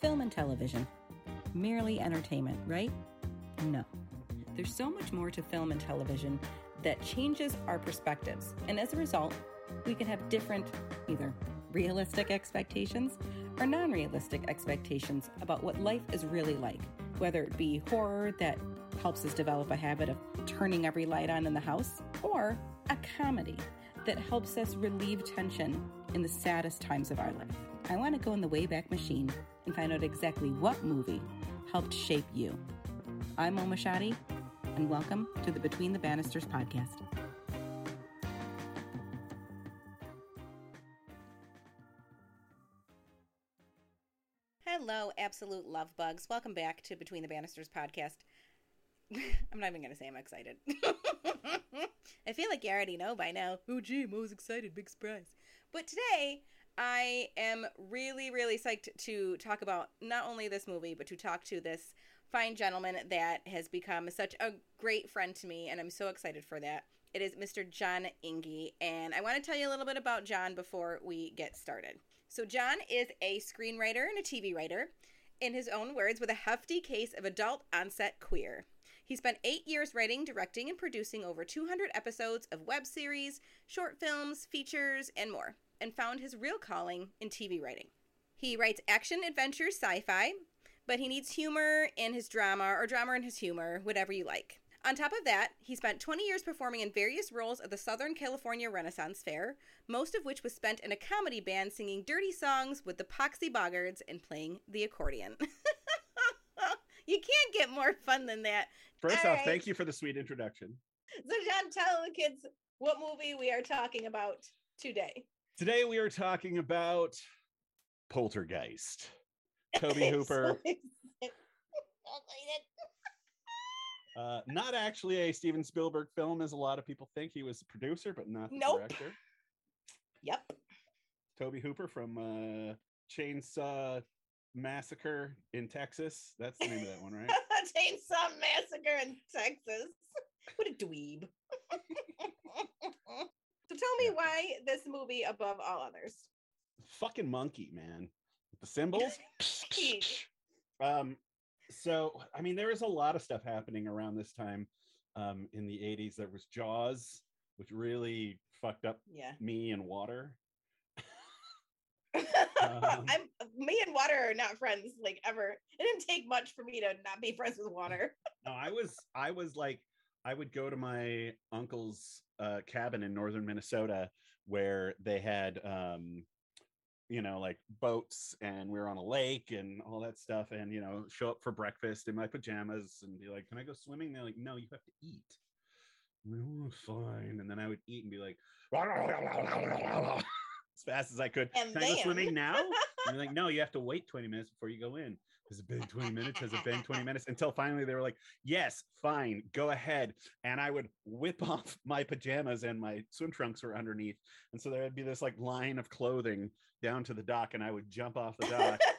film and television. Merely entertainment, right? No. There's so much more to film and television that changes our perspectives, and as a result, we can have different, either realistic expectations or non realistic expectations about what life is really like, whether it be horror that helps us develop a habit of turning every light on in the house, or a comedy that helps us relieve tension in the saddest times of our life. I want to go in the Wayback Machine and find out exactly what movie helped shape you. I'm Oma Shadi, and welcome to the Between the Bannisters podcast. Hello, absolute love bugs. Welcome back to Between the Bannisters podcast. I'm not even going to say I'm excited. I feel like you already know by now. Oh, gee, always excited. Big surprise. But today, I am really, really psyched to talk about not only this movie, but to talk to this fine gentleman that has become such a great friend to me, and I'm so excited for that. It is Mr. Jon Enge, and I want to tell you a little bit about Jon before we get started. So, Jon is a screenwriter and a TV writer, in his own words, with a hefty case of adult onset queer. He spent eight years writing, directing, and producing over 200 episodes of web series, short films, features, and more, and found his real calling in TV writing. He writes action, adventure, sci fi, but he needs humor in his drama or drama in his humor, whatever you like. On top of that, he spent 20 years performing in various roles at the Southern California Renaissance Fair, most of which was spent in a comedy band singing dirty songs with the Poxy Boggards and playing the accordion. you can't get more fun than that. First All off, right. thank you for the sweet introduction. So, Jon, tell the kids what movie we are talking about today. Today, we are talking about Poltergeist. Tobe Hooper. Uh, not actually a Steven Spielberg film, as a lot of people think. He was the producer, but not the nope. director. Yep. Tobe Hooper from uh, Chainsaw Massacre in Texas. That's the name of that one, right? Chainsaw Massacre in Texas. What a dweeb. So tell me why this movie above all others. Fucking monkey, man. The cymbals. um, so I mean, there was a lot of stuff happening around this time um, in the 80s. There was Jaws, which really fucked up yeah. me and water. um, I'm me and water are not friends like ever. It didn't take much for me to not be friends with water. no, I was I was like I would go to my uncle's uh, cabin in northern Minnesota where they had um, you know, like boats and we were on a lake and all that stuff. And, you know, show up for breakfast in my pajamas and be like, Can I go swimming? They're like, No, you have to eat. Oh, fine. And then I would eat and be like, as fast as I could. And Can then... I go swimming now? and like, no, you have to wait 20 minutes before you go in. Has it been 20 minutes? Has it been 20 minutes? Until finally they were like, yes, fine, go ahead. And I would whip off my pajamas and my swim trunks were underneath. And so there would be this like line of clothing down to the dock, and I would jump off the dock.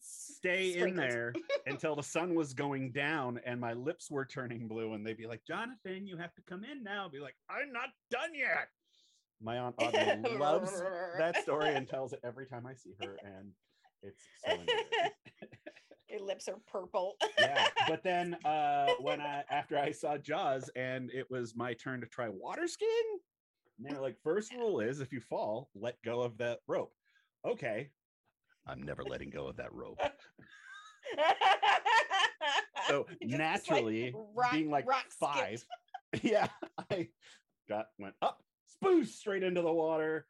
stay in there until the sun was going down and my lips were turning blue and they'd be like jonathan you have to come in now I'd be like i'm not done yet my aunt Audrey loves that story and tells it every time i see her and it's so Your lips are purple. yeah, but then uh, when I after I saw Jaws and it was my turn to try water skiing, and they're like, first rule is if you fall, let go of that rope. Okay, I'm never letting go of that rope. so naturally, like rock, being like five, yeah, I got went up, spoosh straight into the water,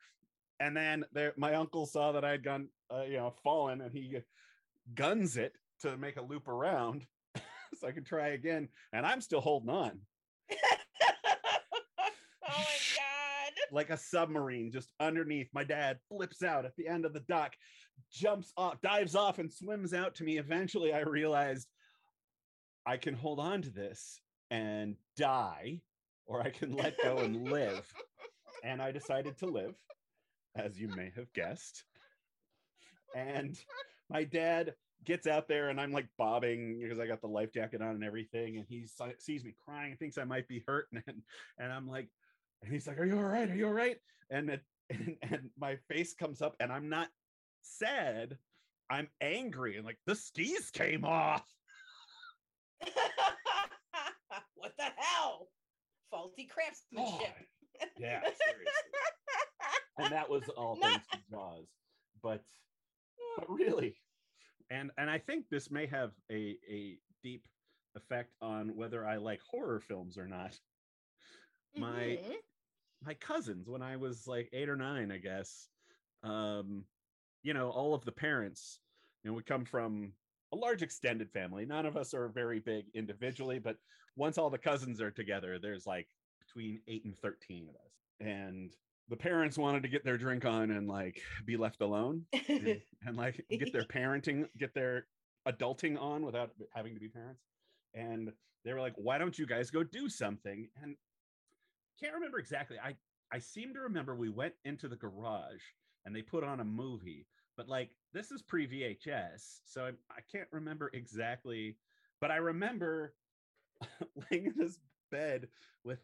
and then there, my uncle saw that I had gone, uh, you know, fallen, and he guns it to make a loop around so I could try again. And I'm still holding on. oh my God. Like a submarine just underneath. My dad flips out at the end of the dock, jumps off, dives off, and swims out to me. Eventually, I realized I can hold on to this and die, or I can let go and live. And I decided to live, as you may have guessed. And my dad gets out there and I'm like bobbing because I got the life jacket on and everything. And he sees me crying, thinks I might be hurt. And, and I'm like, and he's like, Are you all right? Are you all right? And, it, and, and my face comes up and I'm not sad. I'm angry and like the skis came off. what the hell? Faulty craftsmanship. Oh, yeah, seriously. and that was all Not- thanks to Jaws. But but really, and and I think this may have a a deep effect on whether I like horror films or not. My Mhm. my cousins when I was like eight or nine, I guess. Um, you know, all of the parents, you know, we come from a large extended family. None of us are very big individually, but once all the cousins are together, there's like between eight and 13 of us. And the parents wanted to get their drink on and like be left alone and, and like get their parenting, get their adulting on without having to be parents. And they were like, why don't you guys go do something? And can't remember exactly. I I seem to remember we went into the garage and they put on a movie, but like this is pre VHS, so I, I can't remember exactly. But I remember laying in this bed with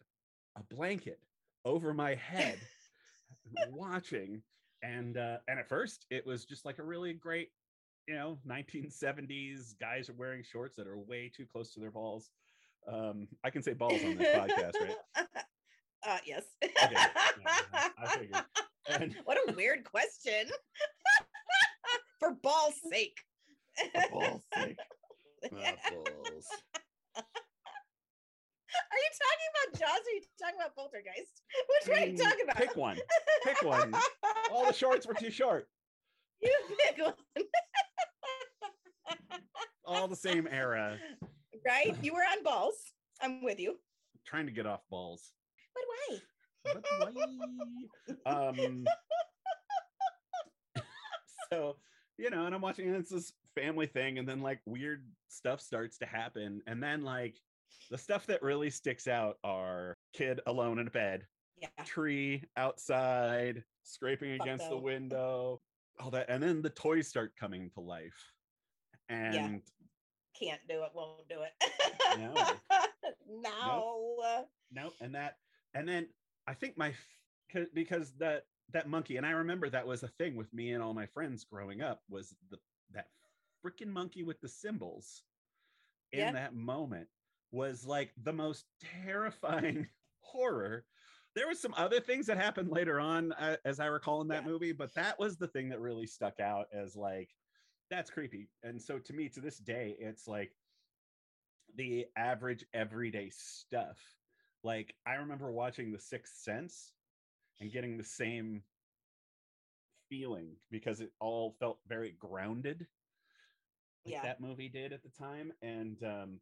a blanket over my head, watching, and uh, and at first it was just like a really great, you know, 1970s guys are wearing shorts that are way too close to their balls. Um, I can say balls on this podcast, right? Uh, yes. yeah, I figured. And what a weird question. For ball's sake. For ball's sake. Ah, balls. Are you talking about Jaws or are you talking about Poltergeist? Which one are you talking about? Pick one. Pick one. All the shorts were too short. you pick one. All the same era. right? You were on balls. I'm with you. Trying to get off balls. But why? But why? um so you know and i'm watching and it's this family thing and then like weird stuff starts to happen and then like the stuff that really sticks out are kid alone in a bed Yeah. tree outside scraping against the window all that and then the toys start coming to life and Can't do it, won't do it. No. no. no and that and then i think my 'cause- because that that monkey and i remember that was a thing with me and all my friends growing up was the that freaking monkey with the cymbals in Yeah. that moment was like the most terrifying horror there was some other things that happened later on uh, as i recall in that Yeah. movie but that was the thing that really stuck out as like that's creepy and so to me to this day it's like the average everyday stuff like i remember watching the sixth sense and getting the same feeling because it all felt very grounded like Yeah. that movie did at the time and um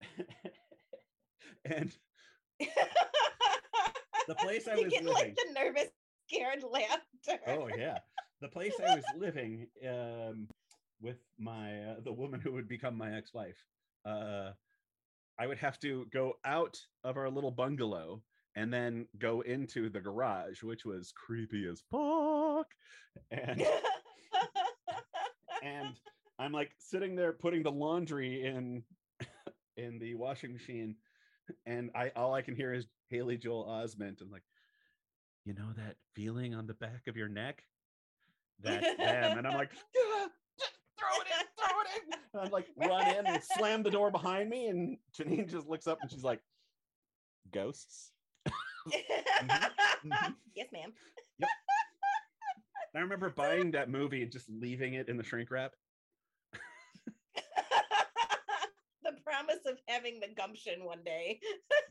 and The place I was get living- like the nervous, scared laughter. oh yeah the place i was living um with my uh, the woman who would become my ex-wife uh i would have to go out of our little bungalow and then go into the garage which was creepy as fuck and and i'm like sitting there putting the laundry in in the washing machine and i all i can hear is haley joel osment. And like you know that feeling on the back of your neck? That's them and i'm like "Ah, throw it in throw it in. And i'm like run in and slam the door behind me and janine just looks up and she's like ghosts? Mhm. yes, ma'am. Yep. i remember buying that movie and just leaving it in the shrink wrap the promise of having the gumption one day.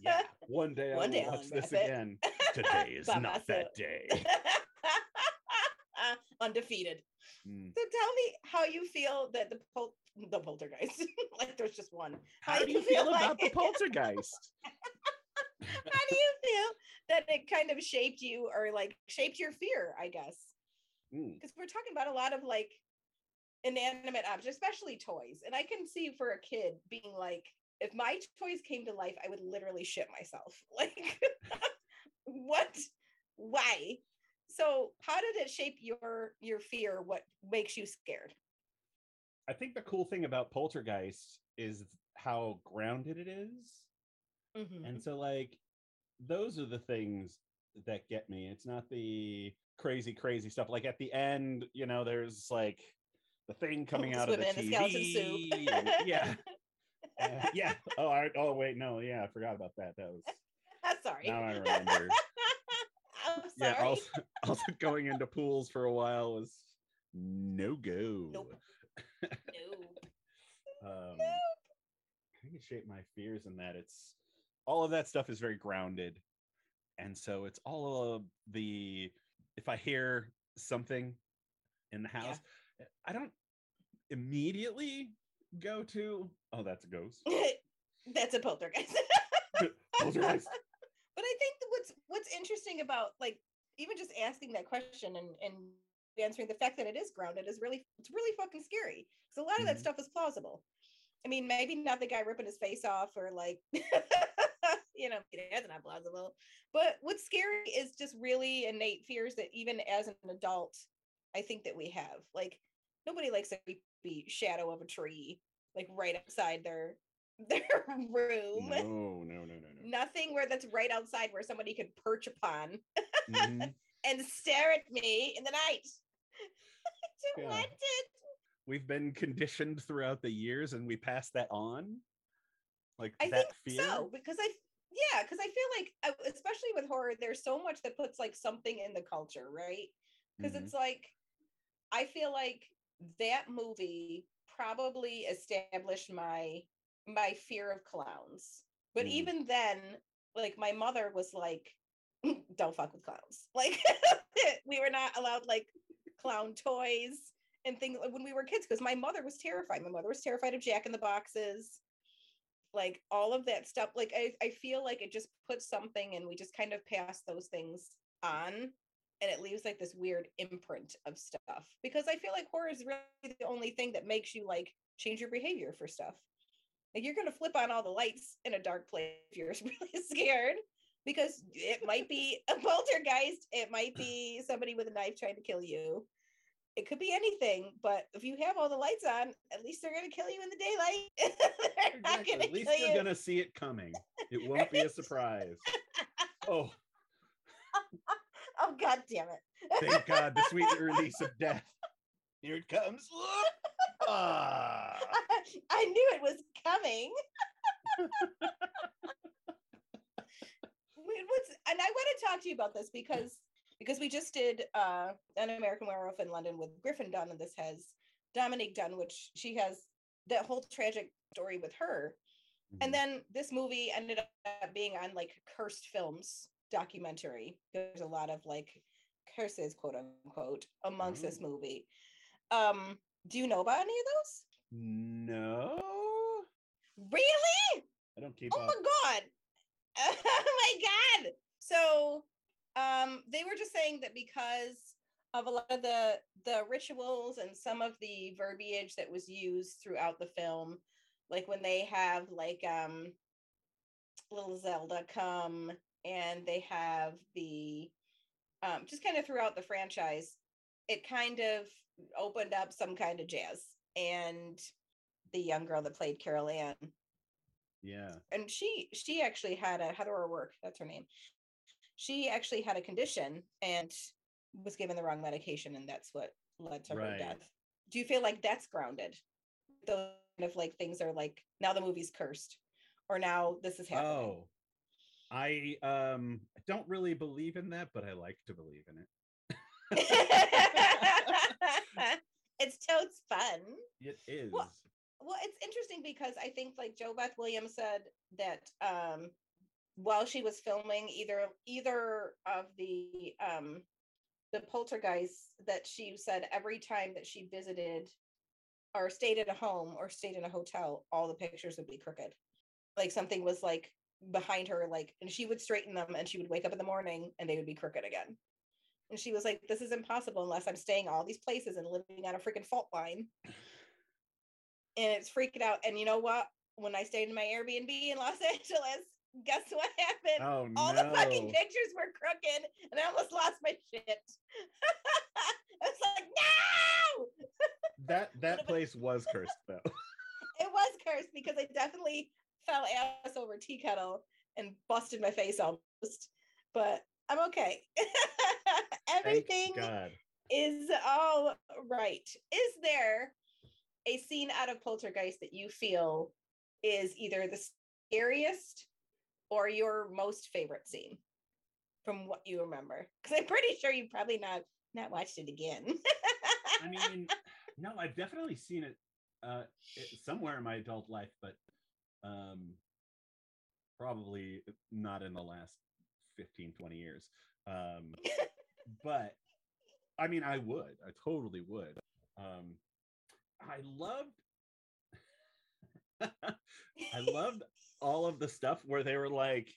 yeah one day i'll One day I'll watch this it. again today is not that day Undefeated. Mm. So tell me how you feel that the pol- the poltergeist, like there's just one. how do you feel about the poltergeist How do you feel that it kind of shaped you or like shaped your fear, I guess? Mm. Because we're talking about a lot of like inanimate objects, especially toys. And I can see for a kid being like, if my toys came to life, I would literally shit myself. Like, what? Why? So how did it shape your your fear? What makes you scared? I think the cool thing about Poltergeist is how grounded it is. Mhm. And so like those are the things that get me. It's not the crazy crazy stuff. Like at the end, you know, there's like the thing coming out of the swimming in the skeleton TV. and- yeah, uh, yeah. Oh, I, oh wait, no, yeah, I forgot about that. That was I'm sorry. now I remember. I'm sorry. yeah. Also, also going into pools for a while was no go. Nope. no. Um, Nope. I can shape my fears in that it's all of that stuff is very grounded, and so it's all of the if I hear something in the house, I don't immediately go to oh that's a ghost. That's a poltergeist. Poltergeist. but I think what's what's interesting about like even just asking that question and and answering the fact that it is grounded is really it's really fucking scary because a lot of that Mhm. stuff is plausible. I mean, maybe not the guy ripping his face off or like, you know, that's not plausible. But what's scary is just really innate fears that even as an adult, I think that we have. Like nobody likes a creepy shadow of a tree, like right outside their their room. No, no, no, no, no. Nothing where that's right outside where somebody could perch upon Mhm. and stare at me in the night. I don't Yeah. want it. We've been conditioned throughout the years, and we pass that on. Like I that think fear. so because I yeah because I feel like uh, especially with horror there's so much that puts like something in the culture right because Mhm. it's like I feel like that movie probably established my my fear of clowns. But Mm. even then like my mother was like don't fuck with clowns. Like we were not allowed like clown toys and things when we were kids because my mother was terrified. My mother was terrified of jack in the boxes like all of that stuff. Like I, I feel like it just puts something and we just kind of pass those things on and it leaves like this weird imprint of stuff because i feel like horror is really the only thing that makes you like change your behavior for stuff like you're going to flip on all the lights in a dark place if you're really scared because it might be a poltergeist it might be somebody with a knife trying to kill you it could be anything but if you have all the lights on at least they're going to kill you in the daylight Exactly. going to At least you're you gonna see it coming. It won't be a surprise. Oh, oh god damn it thank God, the sweet release of death. Here it comes. Ah. I knew it was coming. What's and I want to talk to you about this because because we just did uh an American Werewolf in London with Griffin Dunne, and this has Dominique Dunne, which she has that whole tragic story with her. And then this movie ended up being on like cursed films documentary. There's a lot of like curses, quote unquote, amongst this movie. Um, do you know about any of those? no, Really? I don't keep Oh up. my god. Oh my god. So um they were just saying that because of a lot of the the rituals and some of the verbiage that was used throughout the film like when they have like um little Zelda come and they have the um just kind of throughout the franchise it kind of opened up some kind of jazz and the young girl that played Carol Anne Yeah. and she she actually had a Heather O'Rourke, that's her name. She actually had a condition and was given the wrong medication, and that's what led to her death. Do you feel like that's grounded? Those kind of like things are like now the movie's cursed, or now this is happening. Oh, I um don't really believe in that, but I like to believe in it. it's totes fun. It is. Well, well it's interesting because i think like JoBeth Williams said that um while she was filming either either of the um the poltergeists that she said every time that she visited or stayed at a home or stayed in a hotel all the pictures would be crooked like something was like behind her like and she would straighten them and she would wake up in the morning and they would be crooked again and she was like this is impossible unless i'm staying all these places and living on a freaking fault line and it's freaking out. And you know what? When I stayed in my Airbnb in Los Angeles, guess what happened? oh All no. the fucking pictures were crooked, and I almost lost my shit. I was like, no! that that place was cursed though. It was cursed because I definitely fell ass over tea kettle and busted my face almost. But I'm okay. Everything is all right. Is there a scene out of Poltergeist that you feel is either the scariest or your most favorite scene from what you remember? Because I'm pretty sure you probably not not watched it again. I mean, no, I've definitely seen it uh it- somewhere in my adult life, but um probably not in the last 15, 20 years. Um but I mean I would. I totally would. Um I loved I loved all of the stuff where they were like,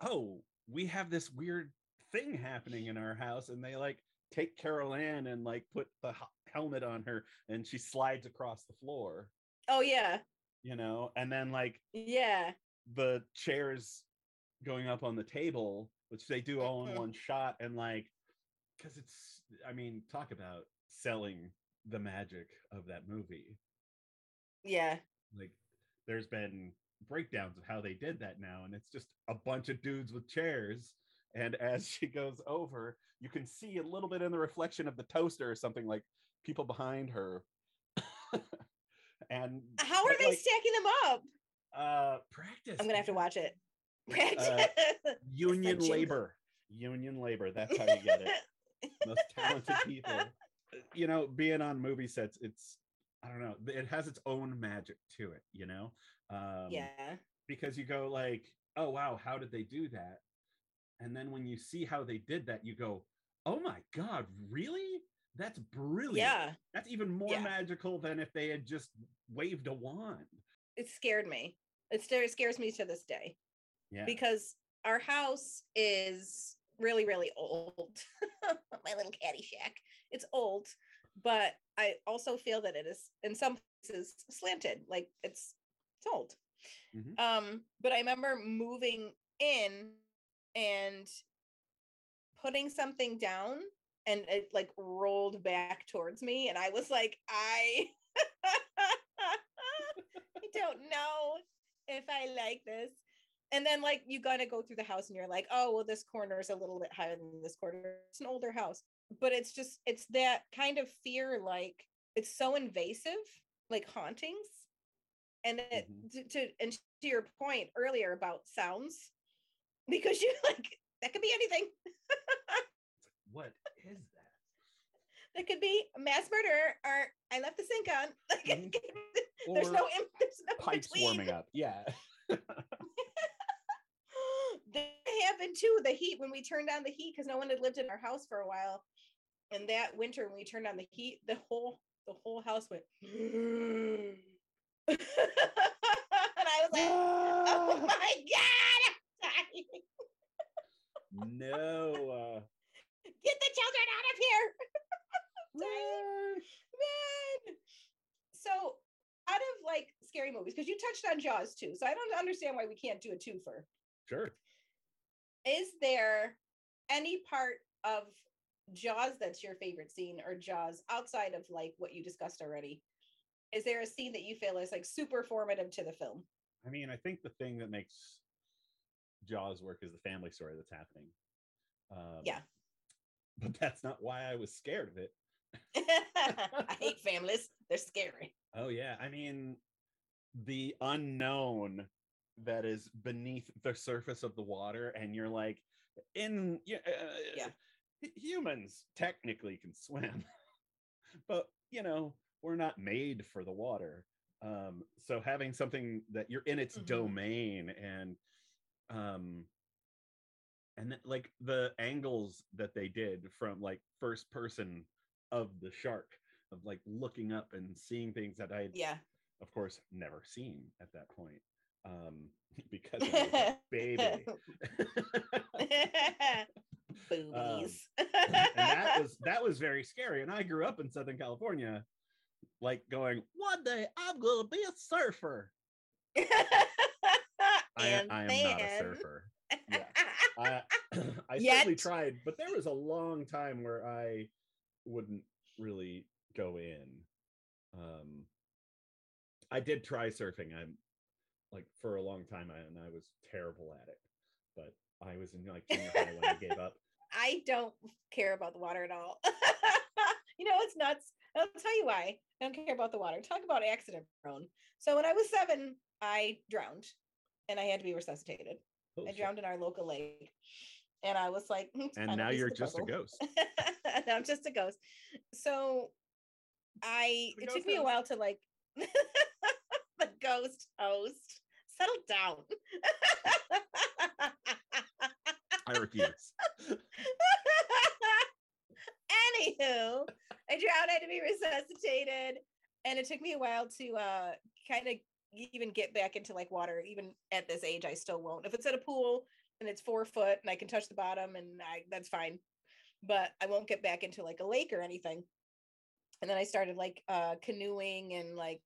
"Oh, we have this weird thing happening in our house," and they like take Carol Anne and like put the helmet on her, and she slides across the floor, oh yeah, you know, and then like yeah, the chairs going up on the table, which they do all in Mhm. one shot, and like, because it's, I mean, talk about selling the magic of that movie yeah. like there's been breakdowns of how they did that now and it's just a bunch of dudes with chairs and as she goes over you can see a little bit in the reflection of the toaster or something like people behind her and How are they like, stacking them up? uh practice I'm gonna have to watch it. Practice. union labor union labor that's how you get it most talented people you know being on movie sets it's i don't know it has its own magic to it you know um yeah. because you go like oh wow how did they do that and then when you see how they did that you go oh my god really that's brilliant Yeah. that's even more Yeah. magical than if they had just waved a wand It scared me. It still scares me to this day. yeah because our house is really really old my little caddy shack it's old but i also feel that it is in some places slanted like it's it's old Mhm. um but i remember moving in and putting something down and it like rolled back towards me and i was like i i don't know if i like this. And then like you gotta go through the house and you're like oh well this corner is a little bit higher than this corner. It's an older house. But it's just it's that kind of fear like it's so invasive like hauntings. And it Mhm. to, to and to your point earlier about sounds because you like that could be anything what is that that could be mass murder or i left the sink on like Mhm. there's no there's no pipes between. warming up yeah that happened too. The heat when we turned on the heat because no one had lived in our house for a while, and that winter when we turned on the heat, the whole the whole house went. and I was like, "Oh my god, I'm dying. no uh Get the children out of here!" Man. So, out of like scary movies, because you touched on Jaws too, so I don't understand why we can't do a twofer. sure is there any part of Jaws that's your favorite scene or Jaws outside of like what you discussed already? Is there a scene that you feel is like super formative to the film? I mean, I think the thing that makes Jaws work is the family story that's happening. Um, Yeah. But that's not why I was scared of it. I hate families. They're scary. Oh, yeah. I mean, the unknown that is beneath the surface of the water, and you're like, in uh, Yeah. humans technically can swim, but you know, we're not made for the water. Um, so having something that you're in its Mhm. domain and um and th- like the angles that they did from like first person of the shark of like looking up and seeing things that I Yeah. of course never seen at that point um because I baby Boobies. and that was that was very scary and i grew up in southern california like going one day i'm gonna be a surfer I, and I am then... not a surfer Yeah. i i certainly tried but there was a long time where i wouldn't really go in um i did try surfing i'm like for a long time and i was terrible at it but i was in like junior high when i gave up I don't care about the water at all. You know, it's nuts. I'll tell you why. I don't care about the water. Talk about accident prone. So when I was seven, I drowned and I had to be resuscitated. Oh, I shit. drowned in our local lake. And I was like, "Hmm, it's And now you're just a ghost. Now I'm just a ghost. So I The it took me a while to like the ghost host. Settle down. I refuse. Anywho, I drowned, I had to be resuscitated. And it took me a while to uh kind of even get back into like water. Even at this age, I still won't. If it's at a pool and it's four foot and I can touch the bottom and I that's fine. But I won't get back into like a lake or anything. And then I started like uh canoeing and like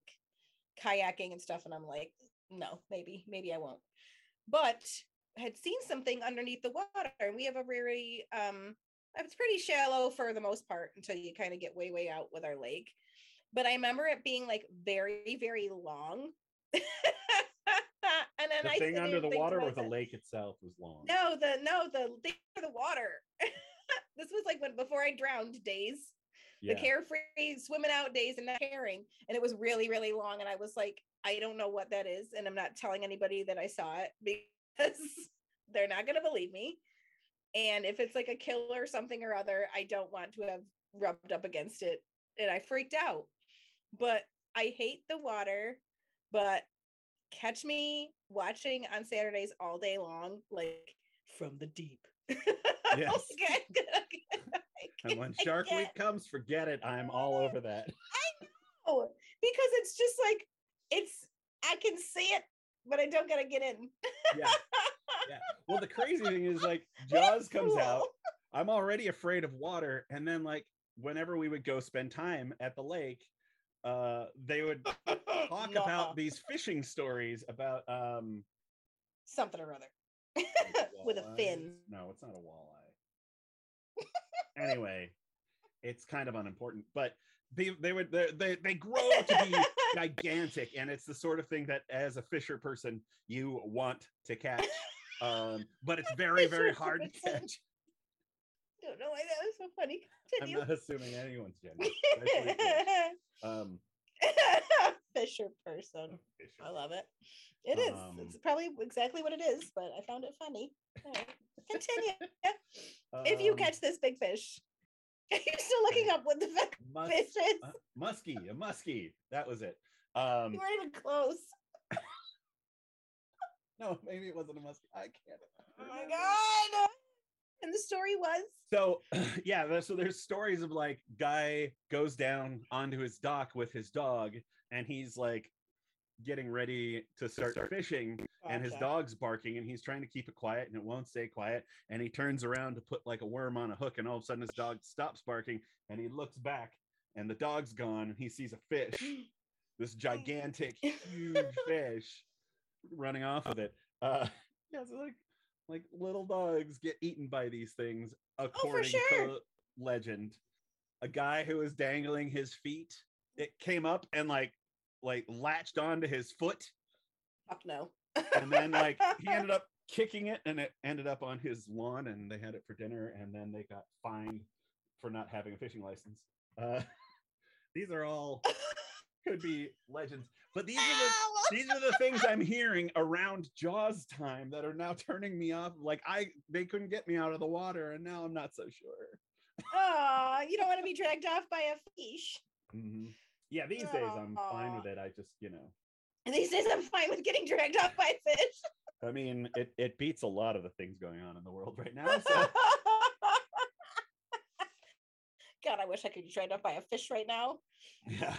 kayaking and stuff, and I'm like, no, maybe, maybe I won't. But I had seen something underneath the water, and we have a very um it's pretty shallow for the most part until you kind of get way way out with our lake but i remember it being like very very long and then The I thing under the and think to water or the lake itself was long. no the no the thing for the water. This was like when before i drowned days. Yeah. the carefree swimming out days and not caring. And it was really really long and i was like i don't know what that is and i'm not telling anybody that i saw it because they're not going to believe me. And if it's like a kill or something or other i don't want to have rubbed up against it and i freaked out. But i hate the water but catch me watching on saturdays all day long like from the deep Yes. Okay, And when Shark Week comes, forget it. I'm all oh, over that. I know, because it's just like it's I can see it, but I don't gotta get in. Yeah. Yeah. Well, the crazy thing is like Jaws comes out. I'm already afraid of water. And then like whenever we would go spend time at the lake, uh, they would talk about these fishing stories about um something or other with a fin. No, it's not a walleye. anyway, it's kind of unimportant, but they they would they they, they grow to be gigantic, and it's the sort of thing that as a fisher person you want to catch. Um, but it's very very hard to catch. Don't know why that was so funny. I'm not assuming anyone's gender. Um, Fisher person. fisher. I love it. It is. Um, It's probably exactly what it is, but I found it funny. Right. Continue. if you Um, catch this big fish, you're you still looking up what the fuck mus- fish is? uh, muskie, a muskie. That was it. Um, you weren't even close. no, maybe it wasn't a muskie. I can't. Oh my god. And the story was? So yeah, so there's stories of like guy goes down onto his dock with his dog, and he's like getting ready to start fishing, and his dog's barking, and he's trying to keep it quiet, and it won't stay quiet, and he turns around to put like a worm on a hook, and all of a sudden his dog stops barking, and he looks back, and the dog's gone, and he sees a fish, this gigantic, huge fish, running off of it. Uh, yeah, so like like little dogs get eaten by these things according sure. to legend a guy who was dangling his feet it came up and like like latched onto his foot Fuck no. and then like he ended up kicking it and it ended up on his lawn and they had it for dinner and then they got fined for not having a fishing license uh these are all could be legends but these are the these are the things I'm hearing around Jaws time that are now turning me off. Like I, they couldn't get me out of the water, and now I'm not so sure. Aw, you don't want to be dragged off by a fish. Mhm. Yeah, these days I'm fine with it. I just, you know, And these days I'm fine with getting dragged off by a fish. I mean, it it beats a lot of the things going on in the world right now. So God, I wish I could be dragged off by a fish right now. yeah.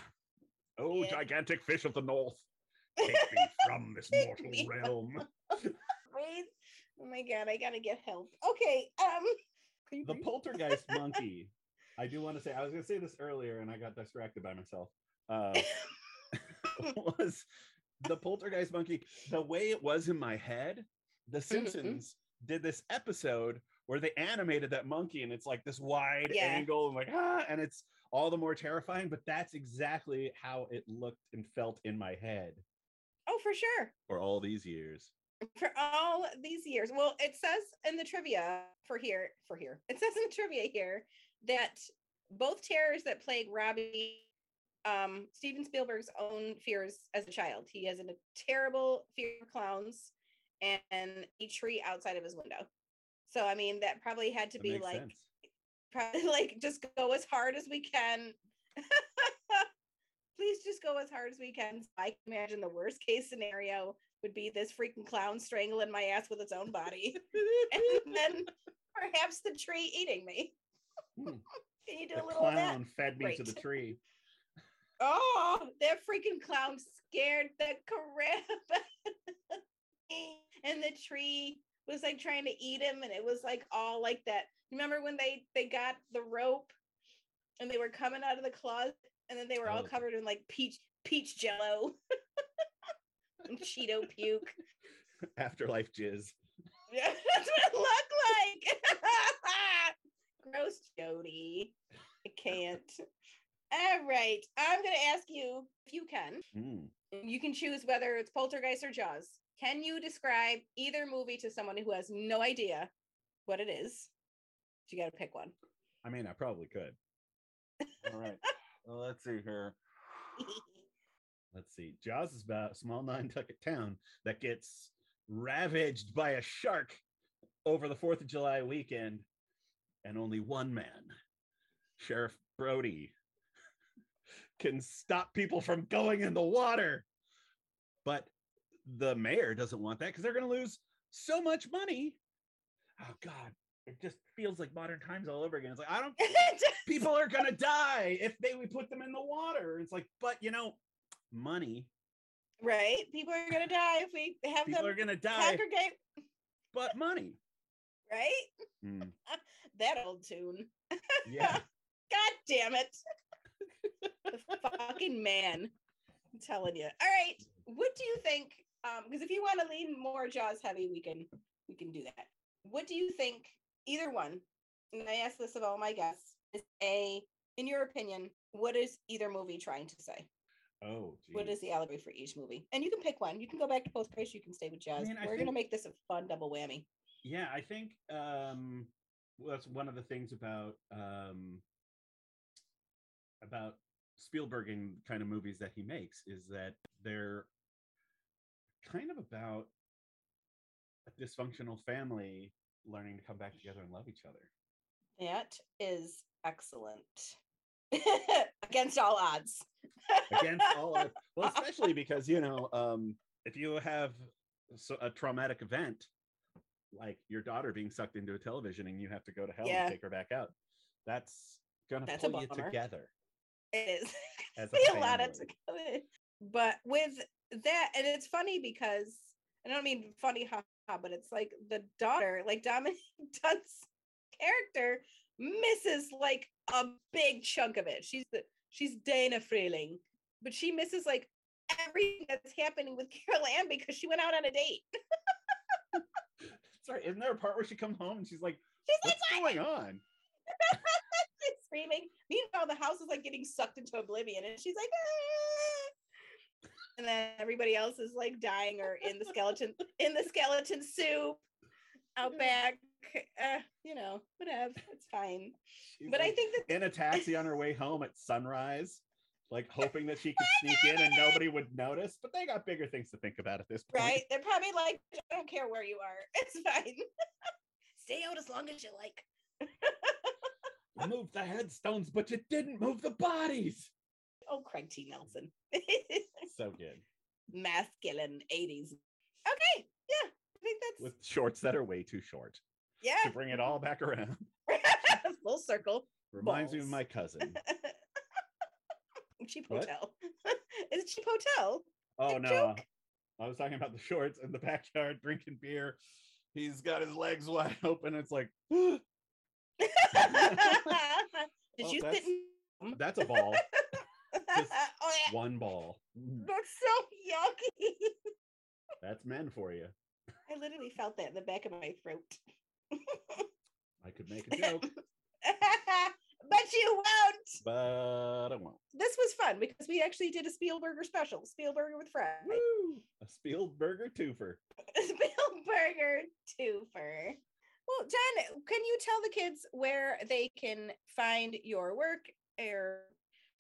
Oh, Yeah. gigantic fish of the north, take me from this mortal realm. Please. Oh my god, I gotta get help. Okay, um The poltergeist monkey. I do want to say I was going to say this earlier, and I got distracted by myself. Uh, was the poltergeist monkey the way it was in my head the Mm-hmm. simpsons did this episode where they animated that monkey and it's like this wide Yeah. angle and like ah and it's all the more terrifying but that's exactly how it looked and felt in my head oh, for sure. for all these years For all these years. Well, it says in the trivia for here, for here, it says in the trivia here that both terrors that plague Robbie um Steven Spielberg's own fears as a child. He has a terrible fear of clowns and a tree outside of his window. So I mean that probably had to That be like sense. Probably like just go as hard as we can. Please just go as hard as we can. I can imagine the worst case scenario would be this freaking clown strangling my ass with its own body. and then perhaps the tree eating me. Hmm. Can you do the a little of that? clown fed me to the tree. Oh, that freaking clown scared the crap. and the tree was like trying to eat him, and it was like all like that. Remember when they they got the rope and they were coming out of the closet, and then they were all Oh. covered in like peach peach jello and Cheeto puke. Afterlife jizz. Yeah, that's what it looked like. Gross, Jody. I can't. All right. I'm going to ask you if you can. Mm. You can choose whether it's Poltergeist or Jaws. Can you describe either movie to someone who has no idea what it is? You got to pick one. I mean, I probably could. All right. Well, let's see here. Let's see. Jaws is about a small Nantucket town that gets ravaged by a shark over the 4th of July weekend, and only one man, Sheriff Brody, can stop people from going in the water. But the mayor doesn't want that because they're going to lose so much money. Oh, God. It just feels like modern times all over again. It's like, I don't people are gonna die if they we put them in the water. It's like, but you know, money. right? People are going to die if we have People them are gonna die, congregate, but money. right? Mm, That old tune. yeah. God damn it. the fucking man. I'm telling you. All right. What do you think? Um, because if you want to lean more Jaws heavy, we can we can do that. What do you think? Either one, and I ask this of all my guests, is a in your opinion, what is either movie trying to say? Oh, What is the allegory for each movie? And you can pick one. You can go back to Poltergeist. You can stay with Jaws. mean, I We're gonna make this a fun double whammy. Yeah, I think um well, that's one of the things about um about Spielberg and kind of movies that he makes is that they're kind of about a dysfunctional family learning to come back together and love each other. That is excellent. Against all odds. against all of well especially because you know um if you have a traumatic event like your daughter being sucked into a television and you have to go to hell Yeah. and take her back out that's gonna That's a pull you together It is. as Be a a lot of together. But with that, and it's funny because I don't mean funny, haha, but it's like the daughter, like Dominic Dunne's character, misses like a big chunk of it. She's the she's Dana Freeling, but she misses like everything that's happening with Carol Anne because she went out on a date. sorry isn't there a part where she comes home and she's like She's like, what's "What?" going on She's screaming. Meanwhile, the house is like getting sucked into oblivion, and she's like, "Ah." And then everybody else is like dying or in the skeleton in the skeleton soup out back. Uh, you know, whatever. It's fine. She's, But I think that in a taxi on her way home at sunrise like hoping that she could sneak in and nobody would notice but they got bigger things to think about at this point right, they're probably like, I don't care where you are. It's fine. Stay out as long as you like. move the headstones but you didn't move the bodies Oh, Craig T. Nelson. so good Masculine 80s. Okay, yeah. I think that's with shorts that are way too short yeah. to bring it all back around. Full circle. Reminds me of my cousin. cheap hotel. Is it cheap hotel? Oh no, joke. I was talking about the shorts in the backyard drinking beer. He's got his legs wide open. It's like Did Well, you that's- sit in that's a ball, just oh, yeah. one ball. Mm, That's so yucky. That's men for you. I literally felt that in the back of my throat. I could make a joke, but you won't. but I won't. This was fun because we actually did a Spielberger special, Spielberger with Fred. Woo! A Spielberger twofer. Spielberger twofer. Well, Jen, can you tell the kids where they can find your work or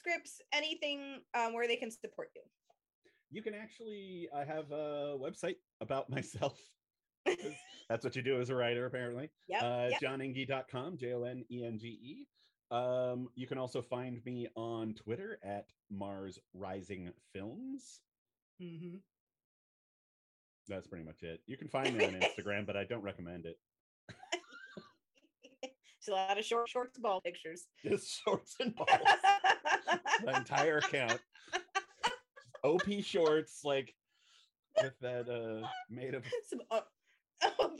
scripts, anything um, where they can support you? You can actually, I have a website about myself. That's what you do as a writer, apparently. Yep. uh, yep. jonenge.com, J O N E N G E. Um, you can also find me on Twitter at Mars Rising Films. Mhm. That's pretty much it. You can find me on Instagram, but I don't recommend it. It's a lot of short shorts ball pictures. Just shorts and balls. The entire account. OP shorts, like with that uh made of Some O- OP.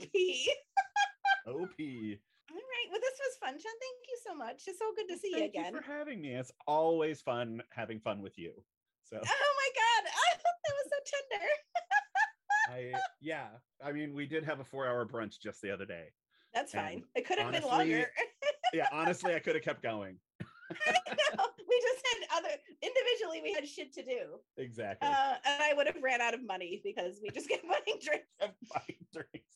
OP. All right. Well, this was fun, Jon. Thank you so much. It's so good to see you Thank again. you for having me. It's always fun having fun with you. So Oh my god, I thought that was so tender. I yeah, I mean we did have a four hour brunch just the other day. That's fine. It could have been longer. Yeah, honestly, I could have kept going. we just had other individually. We had shit to do, Exactly. uh, and I would have ran out of money because we just kept buying drinks. Kept buying drinks.